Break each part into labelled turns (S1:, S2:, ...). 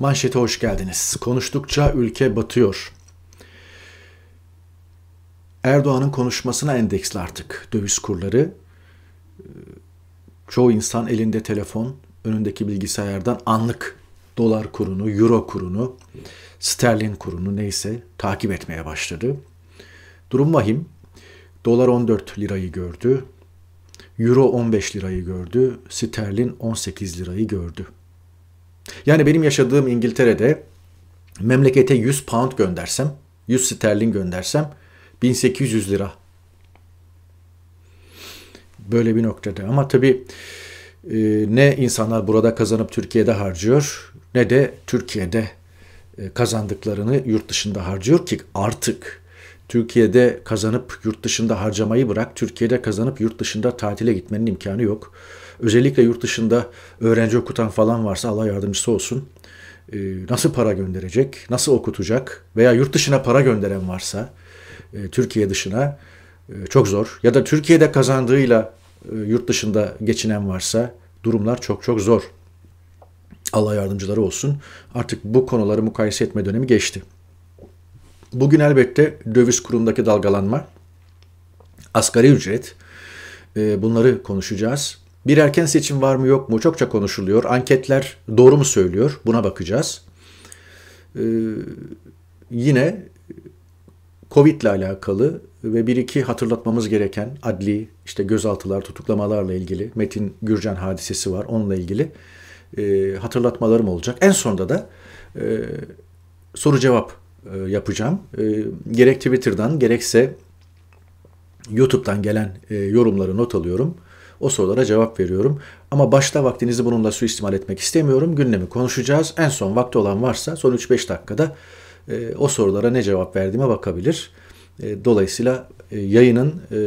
S1: Manşete hoş geldiniz. Konuştukça ülke batıyor. Erdoğan'ın konuşmasına endeksli artık döviz kurları. Çoğu insan elinde telefon, önündeki bilgisayardan anlık dolar kurunu, euro kurunu, sterlin kurunu neyse takip etmeye başladı. Durum vahim. Dolar 14 lirayı gördü. Euro 15 lirayı gördü. Sterlin 18 lirayı gördü. Yani benim yaşadığım İngiltere'de memlekete 100 pound göndersem, 100 sterlin göndersem 1800 lira. Böyle bir noktada. Ama tabii e, ne insanlar burada kazanıp Türkiye'de harcıyor ne de Türkiye'de e, kazandıklarını yurt dışında harcıyor ki artık Türkiye'de kazanıp yurt dışında harcamayı bırak, Türkiye'de kazanıp yurt dışında tatile gitmenin imkanı yok. Özellikle yurt dışında öğrenci okutan falan varsa Allah yardımcısı olsun. Ee, nasıl para gönderecek, nasıl okutacak veya yurt dışına para gönderen varsa e, Türkiye dışına e, çok zor. Ya da Türkiye'de kazandığıyla e, yurt dışında geçinen varsa durumlar çok çok zor. Allah yardımcıları olsun. Artık bu konuları mukayese etme dönemi geçti. Bugün elbette döviz kurundaki dalgalanma, asgari ücret, bunları konuşacağız. Bir erken seçim var mı yok mu çokça konuşuluyor. Anketler doğru mu söylüyor buna bakacağız. Ee, yine Covid ile alakalı ve bir iki hatırlatmamız gereken adli işte gözaltılar, tutuklamalarla ilgili Metin Gürcan hadisesi var onunla ilgili e, hatırlatmalarım olacak. En sonunda da e, soru cevap e, yapacağım. E, gerek Twitter'dan gerekse YouTube'dan gelen e, yorumları not alıyorum. O sorulara cevap veriyorum. Ama başta vaktinizi bununla suistimal etmek istemiyorum. Gündemi konuşacağız. En son vakti olan varsa son 3-5 dakikada e, o sorulara ne cevap verdiğime bakabilir. E, dolayısıyla e, yayının e,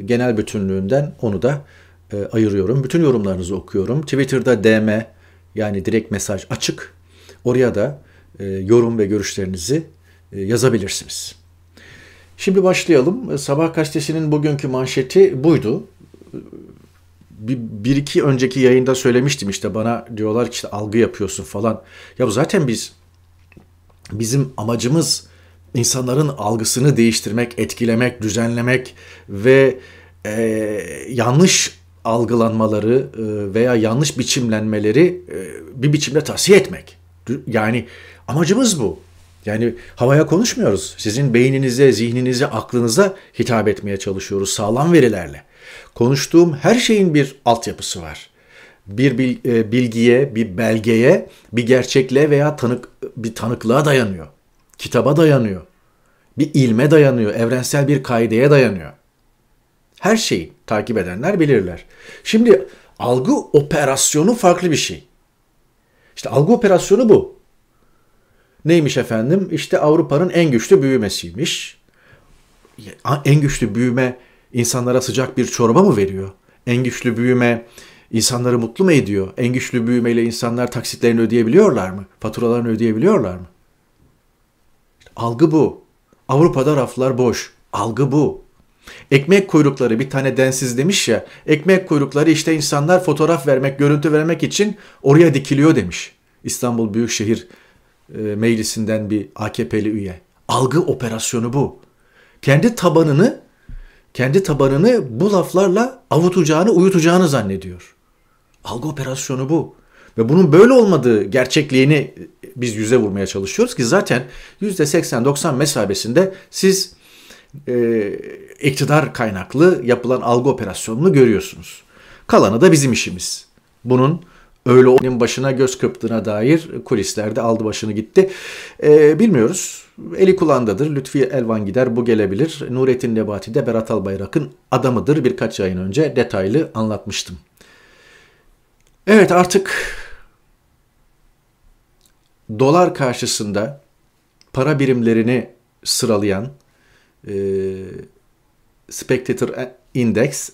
S1: genel bütünlüğünden onu da e, ayırıyorum. Bütün yorumlarınızı okuyorum. Twitter'da DM yani direkt mesaj açık. Oraya da e, yorum ve görüşlerinizi e, yazabilirsiniz. Şimdi başlayalım. Sabah gazetesinin bugünkü manşeti buydu bir, bir iki önceki yayında söylemiştim işte bana diyorlar ki işte algı yapıyorsun falan. Ya zaten biz bizim amacımız insanların algısını değiştirmek, etkilemek, düzenlemek ve e, yanlış algılanmaları e, veya yanlış biçimlenmeleri e, bir biçimde tavsiye etmek. Yani amacımız bu. Yani havaya konuşmuyoruz. Sizin beyninize, zihninize, aklınıza hitap etmeye çalışıyoruz sağlam verilerle. Konuştuğum her şeyin bir altyapısı var. Bir e, bilgiye, bir belgeye, bir gerçekliğe veya tanık bir tanıklığa dayanıyor. Kitaba dayanıyor. Bir ilme dayanıyor, evrensel bir kaideye dayanıyor. Her şeyi takip edenler bilirler. Şimdi algı operasyonu farklı bir şey. İşte algı operasyonu bu. Neymiş efendim? İşte Avrupa'nın en güçlü büyümesiymiş. En güçlü büyüme insanlara sıcak bir çorba mı veriyor? En güçlü büyüme insanları mutlu mu ediyor? En güçlü büyümeyle insanlar taksitlerini ödeyebiliyorlar mı? Faturalarını ödeyebiliyorlar mı? Algı bu. Avrupa'da raflar boş. Algı bu. Ekmek kuyrukları bir tane densiz demiş ya. Ekmek kuyrukları işte insanlar fotoğraf vermek, görüntü vermek için oraya dikiliyor demiş. İstanbul Büyükşehir e, Meclisi'nden bir AKP'li üye. Algı operasyonu bu. Kendi tabanını kendi tabanını bu laflarla avutacağını, uyutacağını zannediyor. Algı operasyonu bu. Ve bunun böyle olmadığı gerçekliğini biz yüze vurmaya çalışıyoruz ki zaten %80-90 mesabesinde siz e, iktidar kaynaklı yapılan algı operasyonunu görüyorsunuz. Kalanı da bizim işimiz. Bunun öyle onun başına göz kırptığına dair kulislerde aldı başını gitti. E, bilmiyoruz. Eli kulağındadır. Lütfi Elvan gider bu gelebilir. Nurettin Nebati de Berat Albayrak'ın adamıdır. Birkaç ayın önce detaylı anlatmıştım. Evet artık dolar karşısında para birimlerini sıralayan e, Spectator Index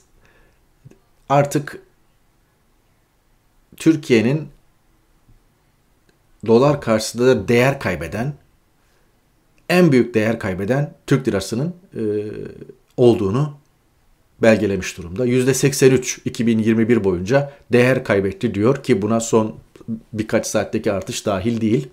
S1: artık Türkiye'nin dolar karşısında değer kaybeden en büyük değer kaybeden Türk lirasının e, olduğunu belgelemiş durumda. %83 2021 boyunca değer kaybetti diyor ki buna son birkaç saatteki artış dahil değil.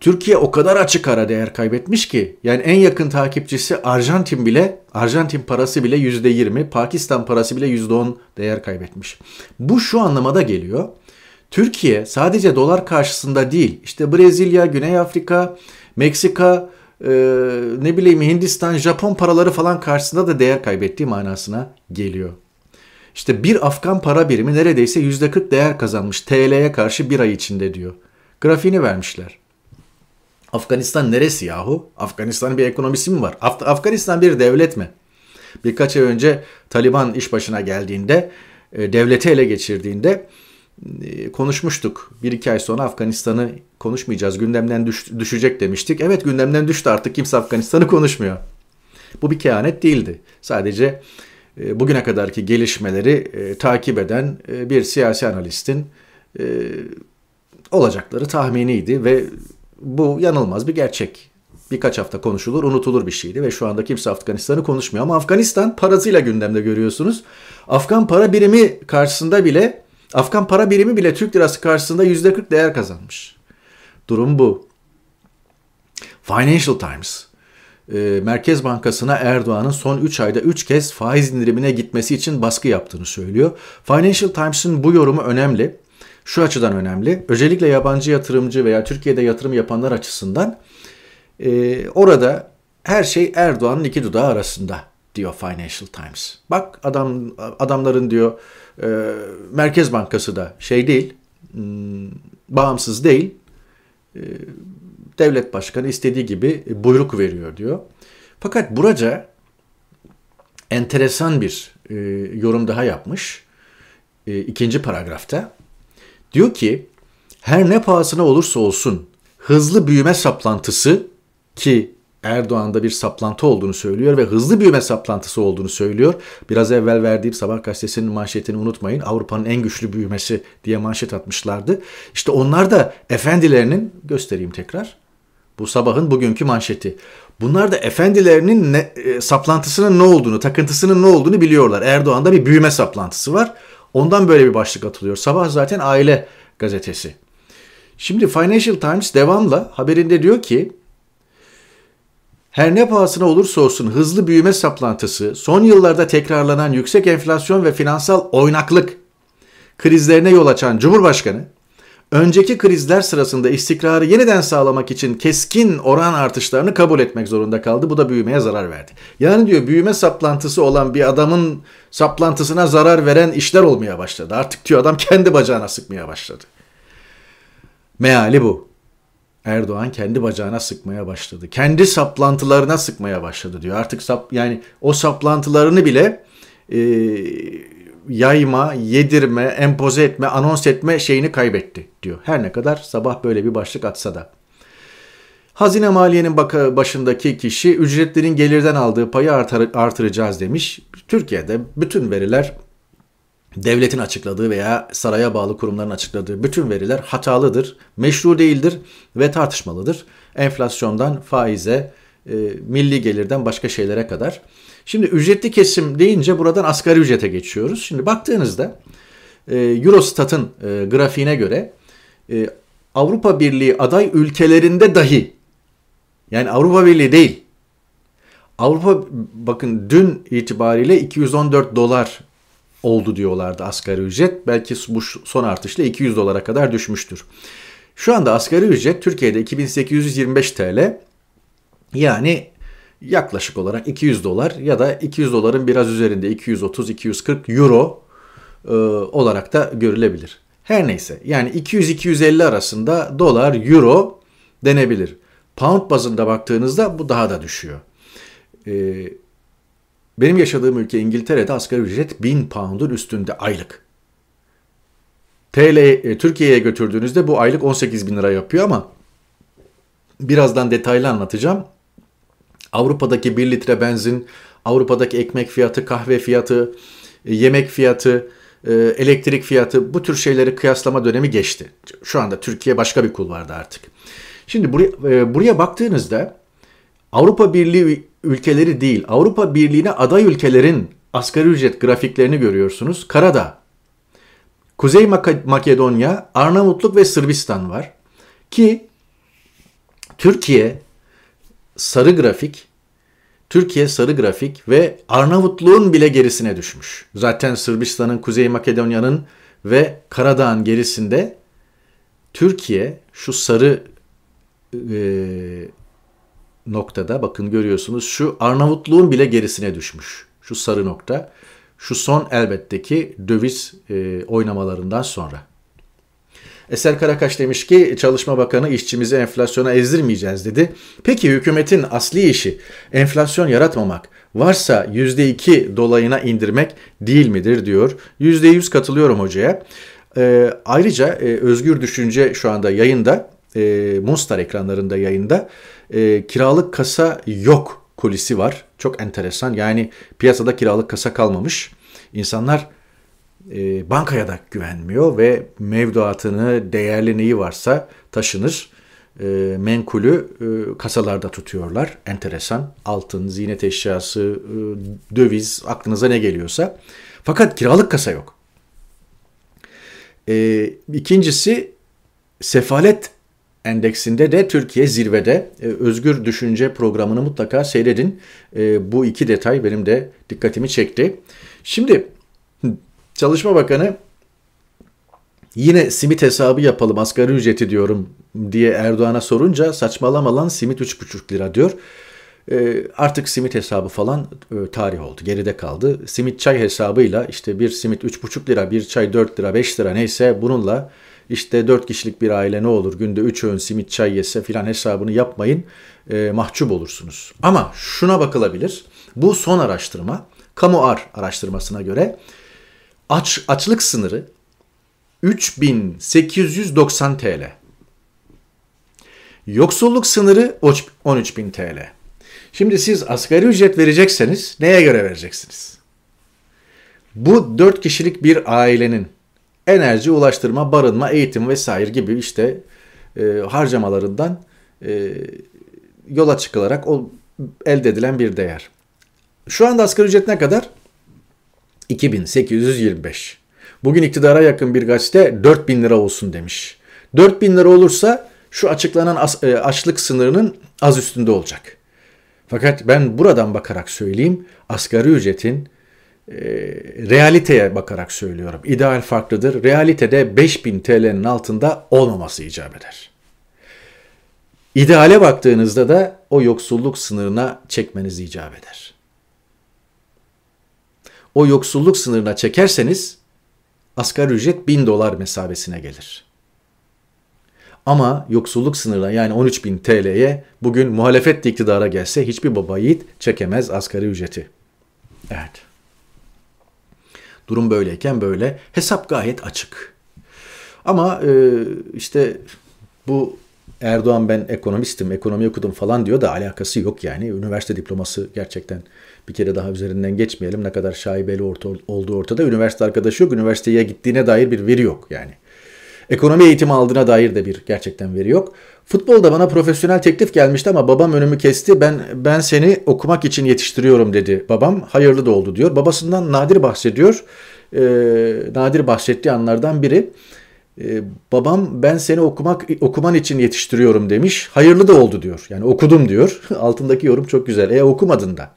S1: Türkiye o kadar açık ara değer kaybetmiş ki yani en yakın takipçisi Arjantin bile Arjantin parası bile %20, Pakistan parası bile %10 değer kaybetmiş. Bu şu anlamada geliyor. Türkiye sadece dolar karşısında değil işte Brezilya, Güney Afrika, Meksika, e, ne bileyim Hindistan, Japon paraları falan karşısında da değer kaybettiği manasına geliyor. İşte bir Afgan para birimi neredeyse %40 değer kazanmış TL'ye karşı bir ay içinde diyor. Grafiğini vermişler. Afganistan neresi yahu? Afganistan'ın bir ekonomisi mi var? Af- Afganistan bir devlet mi? Birkaç ay önce Taliban iş başına geldiğinde, e, devleti ele geçirdiğinde e, konuşmuştuk. Bir iki ay sonra Afganistan'ı konuşmayacağız, gündemden düş- düşecek demiştik. Evet gündemden düştü artık kimse Afganistan'ı konuşmuyor. Bu bir kehanet değildi. Sadece e, bugüne kadarki gelişmeleri e, takip eden e, bir siyasi analistin e, olacakları tahminiydi ve bu yanılmaz bir gerçek. Birkaç hafta konuşulur, unutulur bir şeydi ve şu anda kimse Afganistan'ı konuşmuyor. Ama Afganistan parasıyla gündemde görüyorsunuz. Afgan para birimi karşısında bile, Afgan para birimi bile Türk lirası karşısında %40 değer kazanmış. Durum bu. Financial Times, e, Merkez Bankası'na Erdoğan'ın son 3 ayda 3 kez faiz indirimine gitmesi için baskı yaptığını söylüyor. Financial Times'ın bu yorumu önemli şu açıdan önemli. Özellikle yabancı yatırımcı veya Türkiye'de yatırım yapanlar açısından e, orada her şey Erdoğan'ın iki dudağı arasında diyor Financial Times. Bak adam adamların diyor e, Merkez Bankası da şey değil, hmm, bağımsız değil. E, devlet başkanı istediği gibi buyruk veriyor diyor. Fakat buraca enteresan bir e, yorum daha yapmış. E, ikinci paragrafta. Diyor ki her ne pahasına olursa olsun hızlı büyüme saplantısı ki Erdoğan'da bir saplantı olduğunu söylüyor ve hızlı büyüme saplantısı olduğunu söylüyor. Biraz evvel verdiğim Sabah gazetesinin manşetini unutmayın. Avrupa'nın en güçlü büyümesi diye manşet atmışlardı. İşte onlar da efendilerinin göstereyim tekrar. Bu sabahın bugünkü manşeti. Bunlar da efendilerinin ne, e, saplantısının ne olduğunu, takıntısının ne olduğunu biliyorlar. Erdoğan'da bir büyüme saplantısı var. Ondan böyle bir başlık atılıyor. Sabah zaten aile gazetesi. Şimdi Financial Times devamla haberinde diyor ki her ne pahasına olursa olsun hızlı büyüme saplantısı, son yıllarda tekrarlanan yüksek enflasyon ve finansal oynaklık krizlerine yol açan Cumhurbaşkanı önceki krizler sırasında istikrarı yeniden sağlamak için keskin oran artışlarını kabul etmek zorunda kaldı. Bu da büyümeye zarar verdi. Yani diyor büyüme saplantısı olan bir adamın saplantısına zarar veren işler olmaya başladı. Artık diyor adam kendi bacağına sıkmaya başladı. Meali bu. Erdoğan kendi bacağına sıkmaya başladı. Kendi saplantılarına sıkmaya başladı diyor. Artık sap, yani o saplantılarını bile e, yayma, yedirme, empoze etme, anons etme şeyini kaybetti diyor. Her ne kadar sabah böyle bir başlık atsa da. Hazine Maliye'nin başındaki kişi ücretlerin gelirden aldığı payı artır, artıracağız demiş. Türkiye'de bütün veriler devletin açıkladığı veya saraya bağlı kurumların açıkladığı bütün veriler hatalıdır, meşru değildir ve tartışmalıdır. Enflasyondan faize, e, milli gelirden başka şeylere kadar. Şimdi ücretli kesim deyince buradan asgari ücrete geçiyoruz. Şimdi baktığınızda e, Eurostat'ın e, grafiğine göre e, Avrupa Birliği aday ülkelerinde dahi yani Avrupa Birliği değil Avrupa bakın dün itibariyle 214 dolar oldu diyorlardı asgari ücret. Belki bu son artışla 200 dolara kadar düşmüştür. Şu anda asgari ücret Türkiye'de 2825 TL. Yani yaklaşık olarak 200 dolar ya da 200 doların biraz üzerinde 230-240 euro e, olarak da görülebilir. Her neyse yani 200-250 arasında dolar, euro denebilir. Pound bazında baktığınızda bu daha da düşüyor. E, benim yaşadığım ülke İngiltere'de asgari ücret 1000 pound'un üstünde aylık. TL e, Türkiye'ye götürdüğünüzde bu aylık 18 bin lira yapıyor ama birazdan detaylı anlatacağım. Avrupa'daki 1 litre benzin, Avrupa'daki ekmek fiyatı, kahve fiyatı, e, yemek fiyatı, e, elektrik fiyatı bu tür şeyleri kıyaslama dönemi geçti. Şu anda Türkiye başka bir kulvarda artık. Şimdi buraya, e, buraya baktığınızda Avrupa Birliği ülkeleri değil, Avrupa Birliği'ne aday ülkelerin asgari ücret grafiklerini görüyorsunuz. Karada Kuzey Makedonya, Arnavutluk ve Sırbistan var. Ki Türkiye sarı grafik, Türkiye sarı grafik ve Arnavutluğun bile gerisine düşmüş. Zaten Sırbistan'ın, Kuzey Makedonya'nın ve Karadağ'ın gerisinde Türkiye şu sarı e, noktada bakın görüyorsunuz şu Arnavutluğun bile gerisine düşmüş. Şu sarı nokta. Şu son elbette ki döviz e, oynamalarından sonra. Eser Karakaş demiş ki Çalışma Bakanı işçimizi enflasyona ezdirmeyeceğiz dedi. Peki hükümetin asli işi enflasyon yaratmamak varsa %2 dolayına indirmek değil midir diyor. %100 katılıyorum hocaya. E, ayrıca e, Özgür Düşünce şu anda yayında, e, Monstar ekranlarında yayında e, kiralık kasa yok kulisi var. Çok enteresan yani piyasada kiralık kasa kalmamış. İnsanlar e, bankaya da güvenmiyor ve mevduatını, değerli neyi varsa taşınır. E, menkulü e, kasalarda tutuyorlar. Enteresan. Altın, ziynet eşyası, e, döviz, aklınıza ne geliyorsa. Fakat kiralık kasa yok. E, ikincisi sefalet endeksinde de Türkiye zirvede. E, Özgür Düşünce programını mutlaka seyredin. E, bu iki detay benim de dikkatimi çekti. Şimdi Çalışma Bakanı yine simit hesabı yapalım asgari ücreti diyorum diye Erdoğan'a sorunca saçmalama lan simit 3,5 lira diyor. E, artık simit hesabı falan e, tarih oldu. Geride kaldı. Simit çay hesabıyla işte bir simit 3,5 lira, bir çay 4 lira, 5 lira neyse bununla işte 4 kişilik bir aile ne olur günde 3 öğün simit çay yese filan hesabını yapmayın. E, mahcup olursunuz. Ama şuna bakılabilir. Bu son araştırma Kamu Ar araştırmasına göre aç, açlık sınırı 3890 TL. Yoksulluk sınırı 13.000 TL. Şimdi siz asgari ücret verecekseniz neye göre vereceksiniz? Bu 4 kişilik bir ailenin enerji, ulaştırma, barınma, eğitim vesaire gibi işte e, harcamalarından e, yola çıkılarak o elde edilen bir değer. Şu anda asgari ücret ne kadar? 2825. Bugün iktidara yakın bir gazete 4000 lira olsun demiş. 4000 lira olursa şu açıklanan e, açlık sınırının az üstünde olacak. Fakat ben buradan bakarak söyleyeyim asgari ücretin e, realiteye bakarak söylüyorum. İdeal farklıdır. Realitede 5000 TL'nin altında olmaması icap eder. İdeale baktığınızda da o yoksulluk sınırına çekmeniz icap eder o yoksulluk sınırına çekerseniz asgari ücret 1000 dolar mesabesine gelir. Ama yoksulluk sınırına yani 13 bin TL'ye bugün muhalefet de iktidara gelse hiçbir baba yiğit çekemez asgari ücreti. Evet. Durum böyleyken böyle. Hesap gayet açık. Ama e, işte bu Erdoğan ben ekonomistim, ekonomi okudum falan diyor da alakası yok yani. Üniversite diploması gerçekten bir kere daha üzerinden geçmeyelim. Ne kadar şaibeli orta, olduğu ortada. Üniversite arkadaşı yok. Üniversiteye gittiğine dair bir veri yok yani. Ekonomi eğitimi aldığına dair de bir gerçekten veri yok. Futbolda bana profesyonel teklif gelmişti ama babam önümü kesti. Ben ben seni okumak için yetiştiriyorum dedi babam. Hayırlı da oldu diyor. Babasından nadir bahsediyor. Ee, nadir bahsettiği anlardan biri. Ee, babam ben seni okumak okuman için yetiştiriyorum demiş. Hayırlı da oldu diyor. Yani okudum diyor. Altındaki yorum çok güzel. E okumadın da.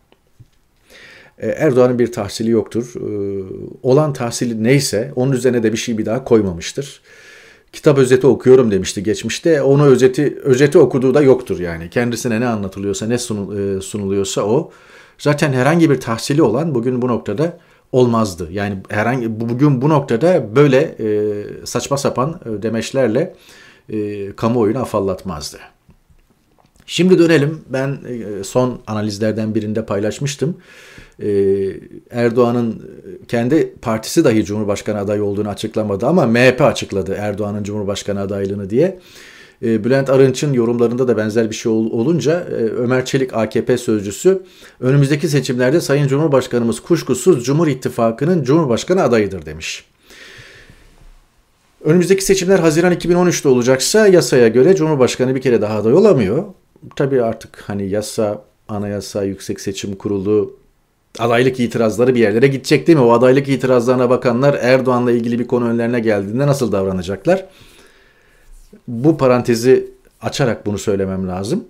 S1: E, Erdoğan'ın bir tahsili yoktur. E, olan tahsili neyse onun üzerine de bir şey bir daha koymamıştır. Kitap özeti okuyorum demişti geçmişte. Onu özeti özeti okuduğu da yoktur yani. Kendisine ne anlatılıyorsa, ne e, sunuluyorsa o. Zaten herhangi bir tahsili olan bugün bu noktada olmazdı. Yani herhangi bugün bu noktada böyle saçma sapan demeçlerle kamuoyunu afallatmazdı. Şimdi dönelim. Ben son analizlerden birinde paylaşmıştım. Ee, Erdoğan'ın kendi partisi dahi Cumhurbaşkanı adayı olduğunu açıklamadı ama MHP açıkladı Erdoğan'ın Cumhurbaşkanı adaylığını diye. Ee, Bülent Arınç'ın yorumlarında da benzer bir şey olunca e, Ömer Çelik AKP sözcüsü önümüzdeki seçimlerde Sayın Cumhurbaşkanımız kuşkusuz Cumhur İttifakı'nın Cumhurbaşkanı adayıdır demiş. Önümüzdeki seçimler Haziran 2013'te olacaksa yasaya göre Cumhurbaşkanı bir kere daha aday olamıyor. Tabii artık hani yasa, anayasa, yüksek seçim kurulu, adaylık itirazları bir yerlere gidecek değil mi? O adaylık itirazlarına bakanlar Erdoğan'la ilgili bir konu önlerine geldiğinde nasıl davranacaklar? Bu parantezi açarak bunu söylemem lazım.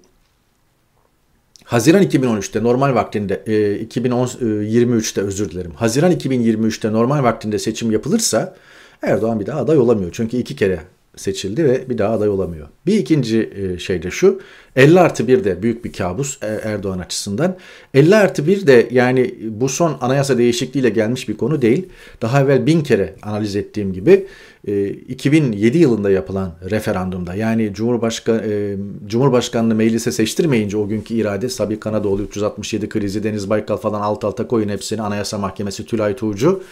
S1: Haziran 2013'te normal vaktinde, e, 2023'te özür dilerim. Haziran 2023'te normal vaktinde seçim yapılırsa Erdoğan bir daha aday olamıyor. Çünkü iki kere seçildi ve bir daha aday olamıyor. Bir ikinci e, şey de şu 50 artı 1 de büyük bir kabus e, Erdoğan açısından. 50 artı 1 de yani bu son anayasa değişikliğiyle gelmiş bir konu değil. Daha evvel bin kere analiz ettiğim gibi 2007 e, yılında yapılan referandumda yani Cumhurbaşkanı Cumhurbaşkanlığı meclise seçtirmeyince o günkü irade Sabi Kanadoğlu 367 krizi Deniz Baykal falan alt alta koyun hepsini Anayasa Mahkemesi Tülay Tuğcu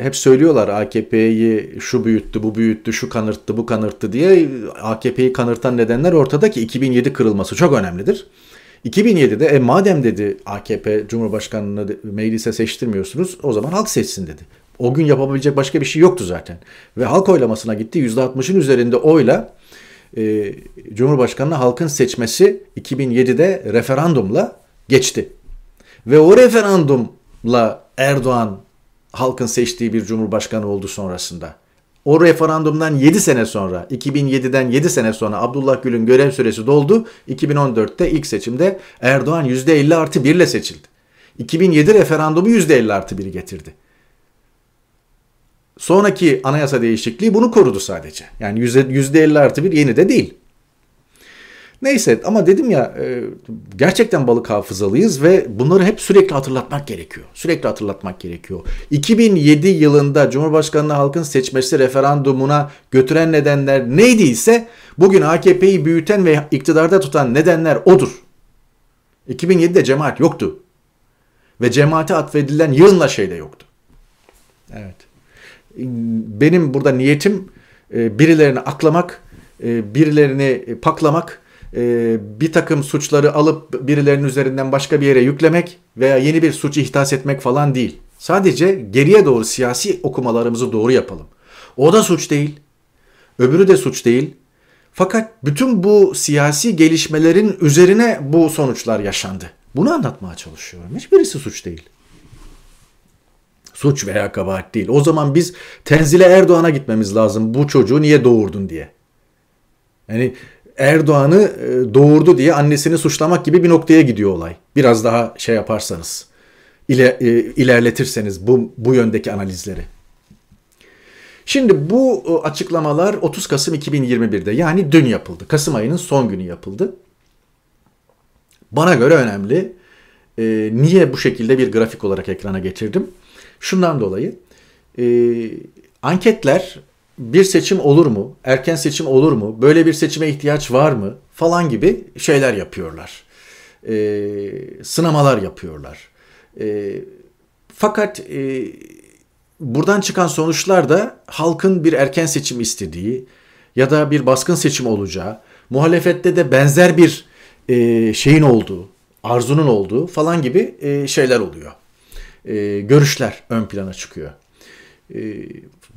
S1: hep söylüyorlar AKP'yi şu büyüttü, bu büyüttü, şu kanırttı, bu kanırttı diye. AKP'yi kanırtan nedenler ortada ki 2007 kırılması çok önemlidir. 2007'de e, madem dedi AKP Cumhurbaşkanı'nı meclise seçtirmiyorsunuz o zaman halk seçsin dedi. O gün yapabilecek başka bir şey yoktu zaten. Ve halk oylamasına gitti. %60'ın üzerinde oyla e, Cumhurbaşkanı'nı halkın seçmesi 2007'de referandumla geçti. Ve o referandumla Erdoğan halkın seçtiği bir cumhurbaşkanı oldu sonrasında. O referandumdan 7 sene sonra, 2007'den 7 sene sonra Abdullah Gül'ün görev süresi doldu. 2014'te ilk seçimde Erdoğan %50 artı 1 ile seçildi. 2007 referandumu %50 artı 1'i getirdi. Sonraki anayasa değişikliği bunu korudu sadece. Yani %50 artı 1 yeni de değil. Neyse ama dedim ya e, gerçekten balık hafızalıyız ve bunları hep sürekli hatırlatmak gerekiyor. Sürekli hatırlatmak gerekiyor. 2007 yılında Cumhurbaşkanlığı halkın seçmesi referandumuna götüren nedenler neydiyse bugün AKP'yi büyüten ve iktidarda tutan nedenler odur. 2007'de cemaat yoktu. Ve cemaate atfedilen yığınla şey de yoktu. Evet. Benim burada niyetim e, birilerini aklamak, e, birilerini paklamak, e, bir takım suçları alıp birilerinin üzerinden başka bir yere yüklemek veya yeni bir suç ihdas etmek falan değil. Sadece geriye doğru siyasi okumalarımızı doğru yapalım. O da suç değil. Öbürü de suç değil. Fakat bütün bu siyasi gelişmelerin üzerine bu sonuçlar yaşandı. Bunu anlatmaya çalışıyorum. Hiçbirisi suç değil. Suç veya kabahat değil. O zaman biz Tenzile Erdoğan'a gitmemiz lazım. Bu çocuğu niye doğurdun diye. Yani Erdoğan'ı e, doğurdu diye annesini suçlamak gibi bir noktaya gidiyor olay. Biraz daha şey yaparsanız, e, ilerletirseniz bu, bu yöndeki analizleri. Şimdi bu e, açıklamalar 30 Kasım 2021'de yani dün yapıldı. Kasım ayının son günü yapıldı. Bana göre önemli. E, niye bu şekilde bir grafik olarak ekrana getirdim? Şundan dolayı e, anketler bir seçim olur mu? Erken seçim olur mu? Böyle bir seçime ihtiyaç var mı? Falan gibi şeyler yapıyorlar. E, sınamalar yapıyorlar. E, fakat e, buradan çıkan sonuçlar da halkın bir erken seçim istediği ya da bir baskın seçim olacağı, muhalefette de benzer bir e, şeyin olduğu, arzunun olduğu falan gibi e, şeyler oluyor. E, görüşler ön plana çıkıyor. E,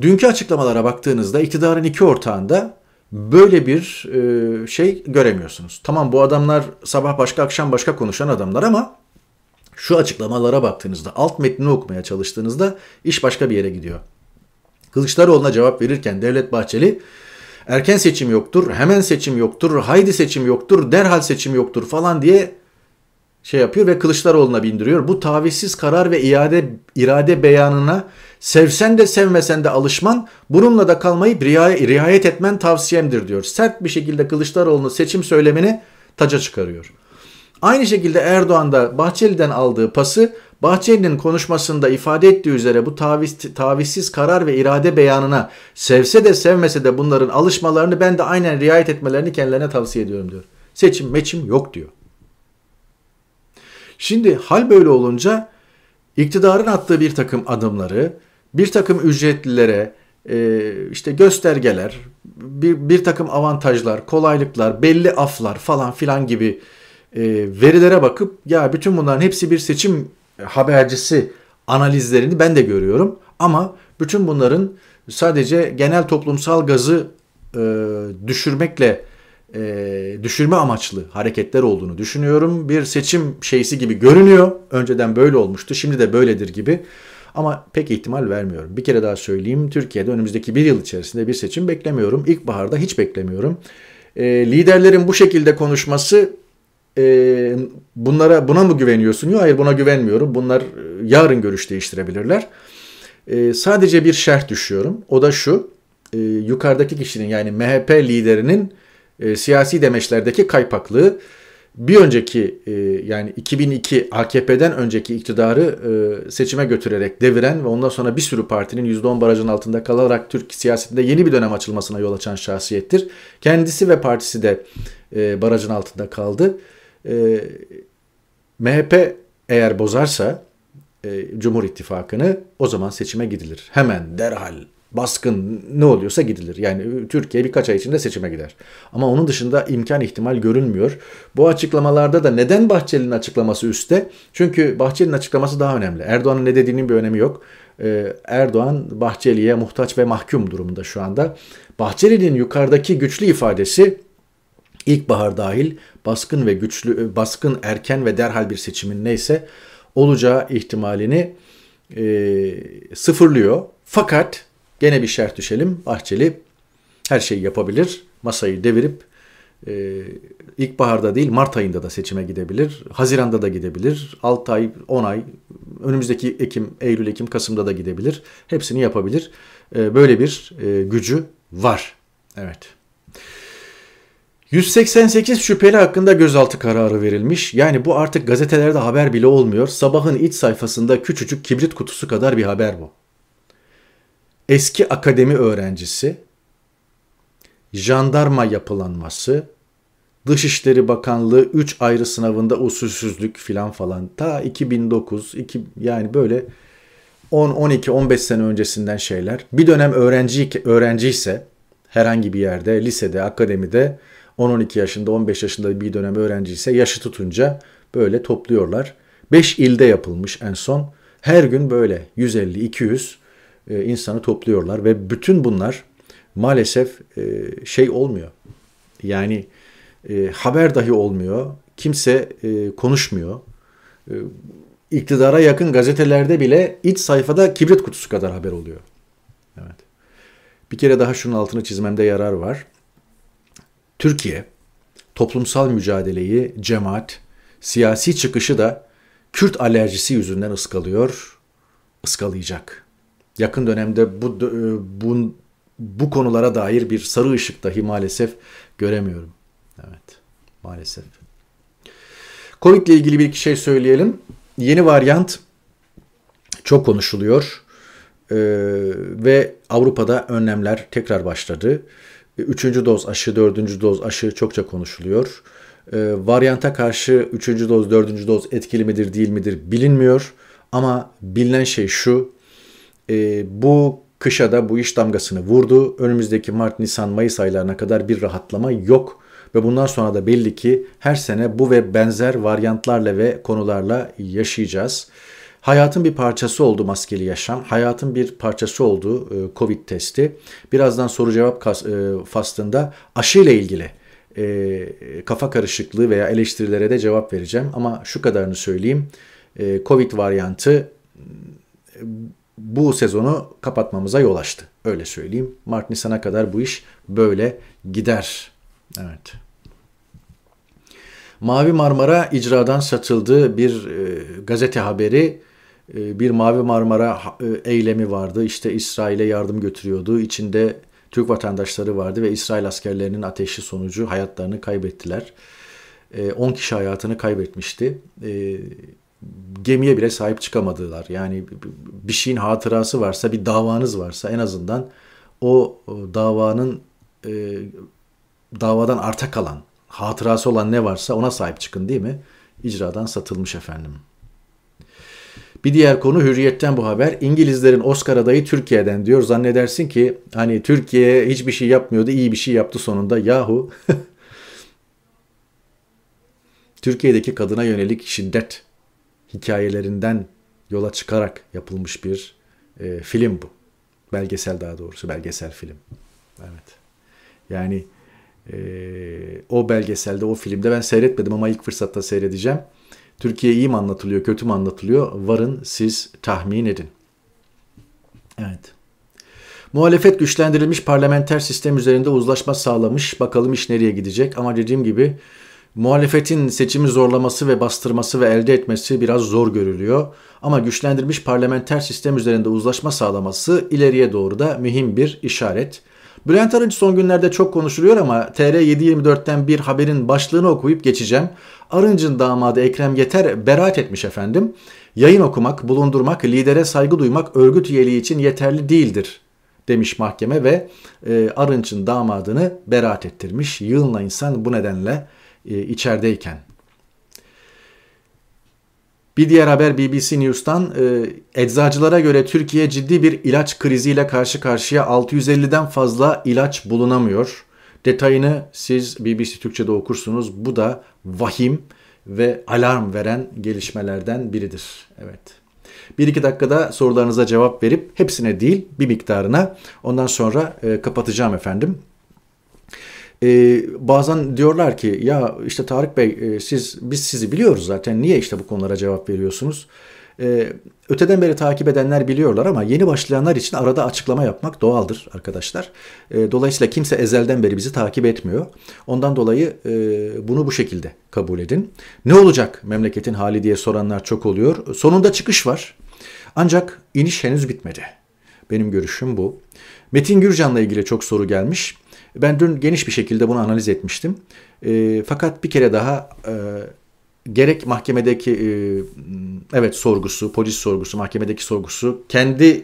S1: Dünkü açıklamalara baktığınızda iktidarın iki ortağında böyle bir e, şey göremiyorsunuz. Tamam bu adamlar sabah başka akşam başka konuşan adamlar ama şu açıklamalara baktığınızda alt metnini okumaya çalıştığınızda iş başka bir yere gidiyor. Kılıçdaroğlu'na cevap verirken Devlet Bahçeli erken seçim yoktur, hemen seçim yoktur, haydi seçim yoktur, derhal seçim yoktur falan diye şey yapıyor ve Kılıçdaroğlu'na bindiriyor. Bu tavizsiz karar ve iade irade beyanına sevsen de sevmesen de alışman, bununla da kalmayıp riayet etmen tavsiyemdir diyor. Sert bir şekilde Kılıçdaroğlu'nun seçim söylemini taca çıkarıyor. Aynı şekilde Erdoğan da Bahçeli'den aldığı pası Bahçeli'nin konuşmasında ifade ettiği üzere bu taviz, tavizsiz karar ve irade beyanına sevse de sevmese de bunların alışmalarını ben de aynen riayet etmelerini kendilerine tavsiye ediyorum diyor. Seçim meçim yok diyor. Şimdi hal böyle olunca iktidarın attığı bir takım adımları bir takım ücretlilere e, işte göstergeler, bir, bir takım avantajlar, kolaylıklar, belli aflar falan filan gibi e, verilere bakıp ya bütün bunların hepsi bir seçim habercisi analizlerini ben de görüyorum. Ama bütün bunların sadece genel toplumsal gazı e, düşürmekle e, düşürme amaçlı hareketler olduğunu düşünüyorum. Bir seçim şeysi gibi görünüyor. Önceden böyle olmuştu, şimdi de böyledir gibi. Ama pek ihtimal vermiyorum. Bir kere daha söyleyeyim. Türkiye'de önümüzdeki bir yıl içerisinde bir seçim beklemiyorum. İlkbaharda hiç beklemiyorum. E, liderlerin bu şekilde konuşması e, bunlara buna mı güveniyorsun? Yok hayır buna güvenmiyorum. Bunlar e, yarın görüş değiştirebilirler. E, sadece bir şerh düşüyorum. O da şu. E, yukarıdaki kişinin yani MHP liderinin e, siyasi demeçlerdeki kaypaklığı bir önceki e, yani 2002 AKP'den önceki iktidarı e, seçime götürerek deviren ve ondan sonra bir sürü partinin %10 barajın altında kalarak Türk siyasetinde yeni bir dönem açılmasına yol açan şahsiyettir. Kendisi ve partisi de e, barajın altında kaldı. MHP eğer bozarsa e, Cumhur İttifakı'nı o zaman seçime gidilir. Hemen derhal baskın ne oluyorsa gidilir. Yani Türkiye birkaç ay içinde seçime gider. Ama onun dışında imkan ihtimal görünmüyor. Bu açıklamalarda da neden Bahçeli'nin açıklaması üstte? Çünkü Bahçeli'nin açıklaması daha önemli. Erdoğan'ın ne dediğinin bir önemi yok. Ee, Erdoğan Bahçeli'ye muhtaç ve mahkum durumunda şu anda. Bahçeli'nin yukarıdaki güçlü ifadesi ilkbahar dahil baskın ve güçlü baskın erken ve derhal bir seçimin neyse olacağı ihtimalini e, sıfırlıyor. Fakat Gene bir şart düşelim. Bahçeli her şeyi yapabilir. Masayı devirip e, ilkbaharda değil Mart ayında da seçime gidebilir. Haziranda da gidebilir. 6 ay, 10 ay, önümüzdeki Ekim, Eylül, Ekim, Kasım'da da gidebilir. Hepsini yapabilir. E, böyle bir e, gücü var. Evet. 188 şüpheli hakkında gözaltı kararı verilmiş. Yani bu artık gazetelerde haber bile olmuyor. Sabahın iç sayfasında küçücük kibrit kutusu kadar bir haber bu eski akademi öğrencisi, jandarma yapılanması, Dışişleri Bakanlığı 3 ayrı sınavında usulsüzlük filan falan ta 2009 iki, yani böyle 10 12 15 sene öncesinden şeyler. Bir dönem öğrenci öğrenci ise herhangi bir yerde, lisede, akademide 10-12 yaşında, 15 yaşında bir dönem öğrenci ise yaşı tutunca böyle topluyorlar. 5 ilde yapılmış en son. Her gün böyle 150 200 e, insanı topluyorlar ve bütün bunlar maalesef e, şey olmuyor. Yani e, haber dahi olmuyor. Kimse konuşmuyor. İktidara yakın gazetelerde bile iç sayfada kibrit kutusu kadar haber oluyor. Evet. Bir kere daha şunun altını çizmemde yarar var. Türkiye toplumsal mücadeleyi cemaat, siyasi çıkışı da Kürt alerjisi yüzünden ıskalıyor, ıskalayacak yakın dönemde bu e, bu bu konulara dair bir sarı ışık dahi maalesef göremiyorum. Evet, maalesef. Covid ile ilgili bir iki şey söyleyelim. Yeni varyant çok konuşuluyor ee, ve Avrupa'da önlemler tekrar başladı. Üçüncü doz aşı, dördüncü doz aşı çokça konuşuluyor. Ee, varyanta karşı üçüncü doz, dördüncü doz etkili midir değil midir bilinmiyor. Ama bilinen şey şu, e, bu kışa da bu iş damgasını vurdu. Önümüzdeki Mart, Nisan, Mayıs aylarına kadar bir rahatlama yok. Ve bundan sonra da belli ki her sene bu ve benzer varyantlarla ve konularla yaşayacağız. Hayatın bir parçası oldu maskeli yaşam. Hayatın bir parçası oldu e, Covid testi. Birazdan soru cevap e, faslında aşı ile ilgili e, kafa karışıklığı veya eleştirilere de cevap vereceğim. Ama şu kadarını söyleyeyim. Covid varyantı bu sezonu kapatmamıza yol açtı. Öyle söyleyeyim. Mart Nisan'a kadar bu iş böyle gider. Evet. Mavi Marmara icradan satıldı. Bir e, gazete haberi e, bir Mavi Marmara e, eylemi vardı. İşte İsrail'e yardım götürüyordu. İçinde Türk vatandaşları vardı ve İsrail askerlerinin ateşi sonucu hayatlarını kaybettiler. 10 e, kişi hayatını kaybetmişti. E, gemiye bile sahip çıkamadılar. Yani bir şeyin hatırası varsa, bir davanız varsa en azından o davanın e, davadan arta kalan, hatırası olan ne varsa ona sahip çıkın değil mi? İcradan satılmış efendim. Bir diğer konu Hürriyet'ten bu haber. İngilizlerin Oscar adayı Türkiye'den diyor. Zannedersin ki hani Türkiye hiçbir şey yapmıyordu, iyi bir şey yaptı sonunda. Yahu Türkiye'deki kadına yönelik şiddet hikayelerinden yola çıkarak yapılmış bir e, film bu. Belgesel daha doğrusu belgesel film. Evet. Yani e, o belgeselde o filmde ben seyretmedim ama ilk fırsatta seyredeceğim. Türkiye iyi mi anlatılıyor, kötü mü anlatılıyor? Varın siz tahmin edin. Evet. Muhalefet güçlendirilmiş parlamenter sistem üzerinde uzlaşma sağlamış. Bakalım iş nereye gidecek ama dediğim gibi muhalefetin seçimi zorlaması ve bastırması ve elde etmesi biraz zor görülüyor. Ama güçlendirilmiş parlamenter sistem üzerinde uzlaşma sağlaması ileriye doğru da mühim bir işaret. Bülent Arınç son günlerde çok konuşuluyor ama TR724'ten bir haberin başlığını okuyup geçeceğim. Arınç'ın damadı Ekrem Yeter beraat etmiş efendim. Yayın okumak, bulundurmak, lidere saygı duymak örgüt üyeliği için yeterli değildir demiş mahkeme ve e, Arınç'ın damadını beraat ettirmiş. Yığınla insan bu nedenle e, içerideyken. Bir diğer haber BBC News'tan e, eczacılara göre Türkiye ciddi bir ilaç kriziyle karşı karşıya 650'den fazla ilaç bulunamıyor. Detayını siz BBC Türkçe'de okursunuz. Bu da vahim ve alarm veren gelişmelerden biridir. Evet. Bir iki dakikada sorularınıza cevap verip hepsine değil bir miktarına ondan sonra e, kapatacağım efendim. Ee, bazen diyorlar ki ya işte Tarık Bey e, siz biz sizi biliyoruz zaten niye işte bu konulara cevap veriyorsunuz? Ee, öteden beri takip edenler biliyorlar ama yeni başlayanlar için arada açıklama yapmak doğaldır arkadaşlar. Ee, dolayısıyla kimse ezelden beri bizi takip etmiyor. Ondan dolayı e, bunu bu şekilde kabul edin. Ne olacak memleketin hali diye soranlar çok oluyor. Sonunda çıkış var. Ancak iniş henüz bitmedi. Benim görüşüm bu. Metin Gürcan'la ilgili çok soru gelmiş. Ben dün geniş bir şekilde bunu analiz etmiştim. E, fakat bir kere daha e, gerek mahkemedeki e, evet sorgusu, polis sorgusu, mahkemedeki sorgusu, kendi e,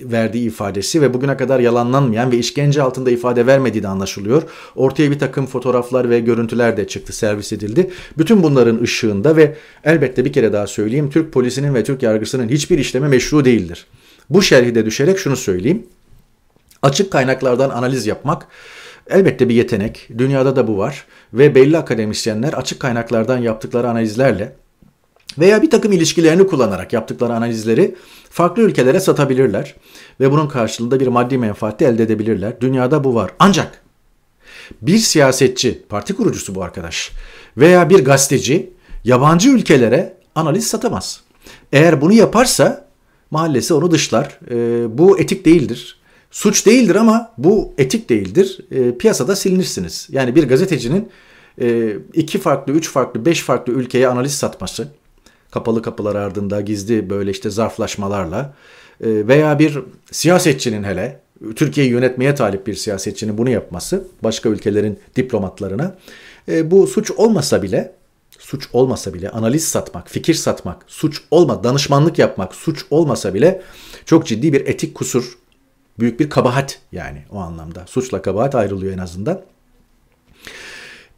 S1: verdiği ifadesi ve bugüne kadar yalanlanmayan ve işkence altında ifade vermediği de anlaşılıyor. Ortaya bir takım fotoğraflar ve görüntüler de çıktı, servis edildi. Bütün bunların ışığında ve elbette bir kere daha söyleyeyim, Türk polisinin ve Türk yargısının hiçbir işlemi meşru değildir. Bu şerhi de düşerek şunu söyleyeyim. Açık kaynaklardan analiz yapmak elbette bir yetenek. Dünyada da bu var. Ve belli akademisyenler açık kaynaklardan yaptıkları analizlerle veya bir takım ilişkilerini kullanarak yaptıkları analizleri farklı ülkelere satabilirler. Ve bunun karşılığında bir maddi menfaati elde edebilirler. Dünyada bu var. Ancak bir siyasetçi, parti kurucusu bu arkadaş veya bir gazeteci yabancı ülkelere analiz satamaz. Eğer bunu yaparsa mahallesi onu dışlar. E, bu etik değildir. Suç değildir ama bu etik değildir. E, piyasada silinirsiniz. Yani bir gazetecinin e, iki farklı, üç farklı, beş farklı ülkeye analiz satması, kapalı kapılar ardında gizli böyle işte zarflaşmalarla e, veya bir siyasetçinin hele Türkiye'yi yönetmeye talip bir siyasetçinin bunu yapması başka ülkelerin diplomatlarına e, bu suç olmasa bile suç olmasa bile analiz satmak, fikir satmak, suç olma, danışmanlık yapmak suç olmasa bile çok ciddi bir etik kusur Büyük bir kabahat yani o anlamda. Suçla kabahat ayrılıyor en azından.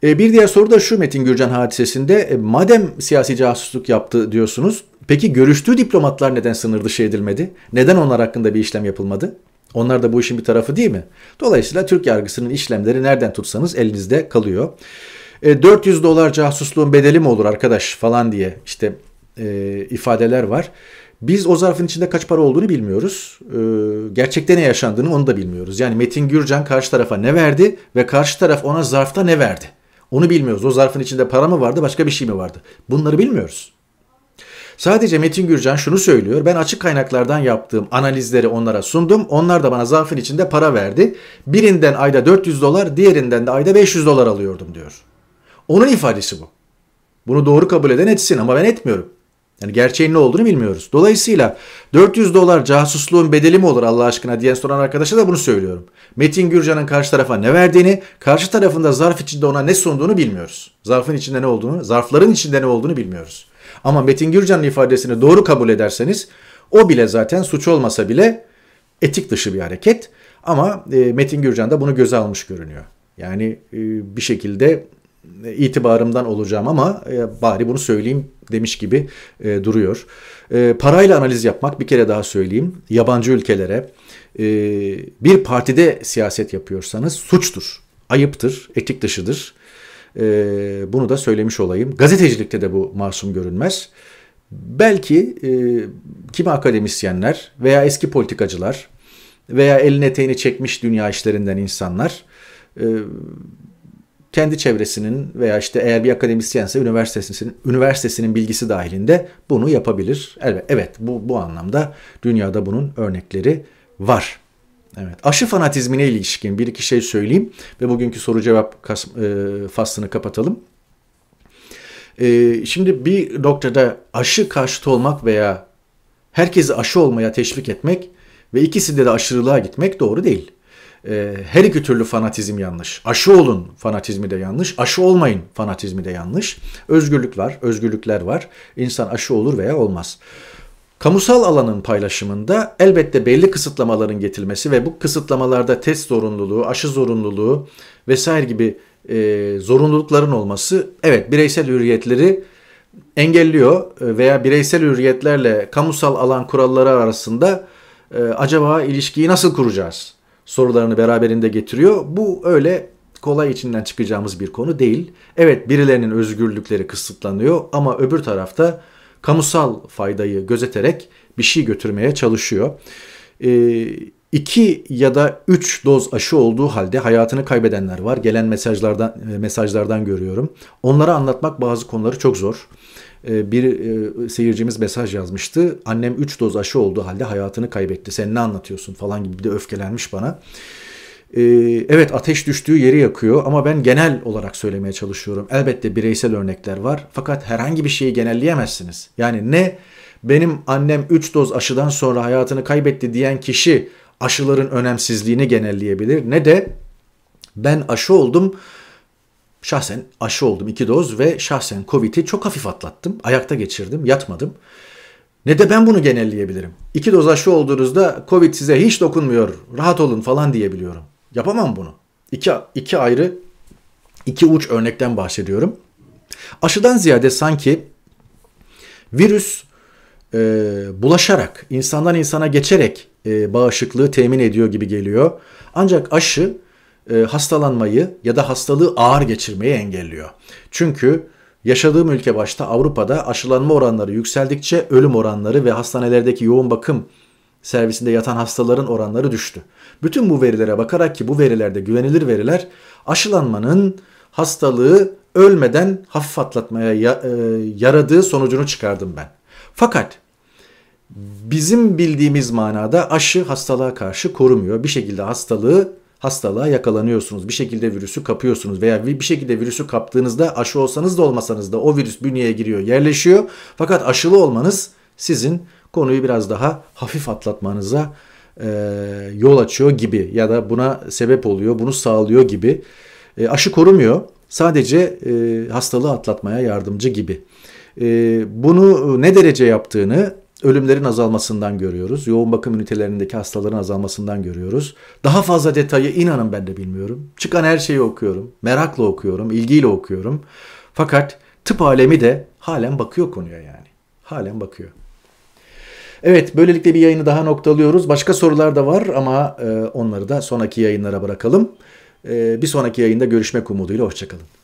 S1: E, bir diğer soru da şu Metin Gürcan hadisesinde e, madem siyasi casusluk yaptı diyorsunuz peki görüştüğü diplomatlar neden sınır dışı edilmedi? Neden onlar hakkında bir işlem yapılmadı? Onlar da bu işin bir tarafı değil mi? Dolayısıyla Türk yargısının işlemleri nereden tutsanız elinizde kalıyor. E, 400 dolar casusluğun bedeli mi olur arkadaş falan diye işte e, ifadeler var. Biz o zarfın içinde kaç para olduğunu bilmiyoruz. Ee, gerçekte ne yaşandığını onu da bilmiyoruz. Yani Metin Gürcan karşı tarafa ne verdi ve karşı taraf ona zarfta ne verdi? Onu bilmiyoruz. O zarfın içinde para mı vardı başka bir şey mi vardı? Bunları bilmiyoruz. Sadece Metin Gürcan şunu söylüyor. Ben açık kaynaklardan yaptığım analizleri onlara sundum. Onlar da bana zarfın içinde para verdi. Birinden ayda 400 dolar, diğerinden de ayda 500 dolar alıyordum diyor. Onun ifadesi bu. Bunu doğru kabul eden etsin ama ben etmiyorum. Yani gerçeğin ne olduğunu bilmiyoruz. Dolayısıyla 400 dolar casusluğun bedeli mi olur Allah aşkına diye soran arkadaşa da bunu söylüyorum. Metin Gürcan'ın karşı tarafa ne verdiğini, karşı tarafında zarf içinde ona ne sunduğunu bilmiyoruz. Zarfın içinde ne olduğunu, zarfların içinde ne olduğunu bilmiyoruz. Ama Metin Gürcan'ın ifadesini doğru kabul ederseniz o bile zaten suç olmasa bile etik dışı bir hareket. Ama e, Metin Gürcan da bunu göze almış görünüyor. Yani e, bir şekilde itibarımdan olacağım ama e, bari bunu söyleyeyim demiş gibi e, duruyor. E, parayla analiz yapmak bir kere daha söyleyeyim. Yabancı ülkelere e, bir partide siyaset yapıyorsanız suçtur, ayıptır, etik dışıdır. E, bunu da söylemiş olayım. Gazetecilikte de bu masum görünmez. Belki e, kimi akademisyenler veya eski politikacılar veya eline eteğini çekmiş dünya işlerinden insanlar e, kendi çevresinin veya işte eğer bir akademisyense üniversitesinin üniversitesinin bilgisi dahilinde bunu yapabilir. Evet, evet bu bu anlamda dünyada bunun örnekleri var. Evet. Aşı fanatizmine ilişkin bir iki şey söyleyeyim ve bugünkü soru cevap e, faslını kapatalım. E, şimdi bir noktada aşı karşıtı olmak veya herkesi aşı olmaya teşvik etmek ve ikisinde de aşırılığa gitmek doğru değil. E, her iki türlü fanatizm yanlış. Aşı olun fanatizmi de yanlış. Aşı olmayın fanatizmi de yanlış. Özgürlük var, özgürlükler var. İnsan aşı olur veya olmaz. Kamusal alanın paylaşımında elbette belli kısıtlamaların getirilmesi ve bu kısıtlamalarda test zorunluluğu, aşı zorunluluğu vesaire gibi e, zorunlulukların olması evet bireysel hürriyetleri engelliyor e, veya bireysel hürriyetlerle kamusal alan kuralları arasında e, acaba ilişkiyi nasıl kuracağız sorularını beraberinde getiriyor. Bu öyle kolay içinden çıkacağımız bir konu değil. Evet birilerinin özgürlükleri kısıtlanıyor ama öbür tarafta kamusal faydayı gözeterek bir şey götürmeye çalışıyor. E, iki ya da üç doz aşı olduğu halde hayatını kaybedenler var. Gelen mesajlardan e, mesajlardan görüyorum. Onlara anlatmak bazı konuları çok zor. E, bir e, seyircimiz mesaj yazmıştı. Annem 3 doz aşı olduğu halde hayatını kaybetti. Sen ne anlatıyorsun falan gibi de öfkelenmiş bana. Ee, evet ateş düştüğü yeri yakıyor ama ben genel olarak söylemeye çalışıyorum. Elbette bireysel örnekler var fakat herhangi bir şeyi genelleyemezsiniz. Yani ne benim annem 3 doz aşıdan sonra hayatını kaybetti diyen kişi aşıların önemsizliğini genelleyebilir ne de ben aşı oldum şahsen aşı oldum 2 doz ve şahsen Covid'i çok hafif atlattım. Ayakta geçirdim, yatmadım. Ne de ben bunu genelleyebilirim. İki doz aşı olduğunuzda Covid size hiç dokunmuyor, rahat olun falan diyebiliyorum. Yapamam bunu. İki, iki ayrı, iki uç örnekten bahsediyorum. Aşıdan ziyade sanki virüs e, bulaşarak, insandan insana geçerek e, bağışıklığı temin ediyor gibi geliyor. Ancak aşı e, hastalanmayı ya da hastalığı ağır geçirmeyi engelliyor. Çünkü yaşadığım ülke başta Avrupa'da aşılanma oranları yükseldikçe ölüm oranları ve hastanelerdeki yoğun bakım servisinde yatan hastaların oranları düştü. Bütün bu verilere bakarak ki bu verilerde güvenilir veriler aşılanmanın hastalığı ölmeden hafif atlatmaya e, yaradığı sonucunu çıkardım ben. Fakat bizim bildiğimiz manada aşı hastalığa karşı korumuyor. Bir şekilde hastalığı hastalığa yakalanıyorsunuz. Bir şekilde virüsü kapıyorsunuz veya bir şekilde virüsü kaptığınızda aşı olsanız da olmasanız da o virüs bünyeye giriyor, yerleşiyor. Fakat aşılı olmanız sizin konuyu biraz daha hafif atlatmanıza e, yol açıyor gibi ya da buna sebep oluyor, bunu sağlıyor gibi. E, aşı korumuyor. Sadece e, hastalığı atlatmaya yardımcı gibi. E, bunu ne derece yaptığını ölümlerin azalmasından görüyoruz. Yoğun bakım ünitelerindeki hastaların azalmasından görüyoruz. Daha fazla detayı inanın ben de bilmiyorum. Çıkan her şeyi okuyorum. Merakla okuyorum, ilgiyle okuyorum. Fakat tıp alemi de halen bakıyor konuya yani. Halen bakıyor. Evet böylelikle bir yayını daha noktalıyoruz. Başka sorular da var ama e, onları da sonraki yayınlara bırakalım. E, bir sonraki yayında görüşmek umuduyla hoşçakalın.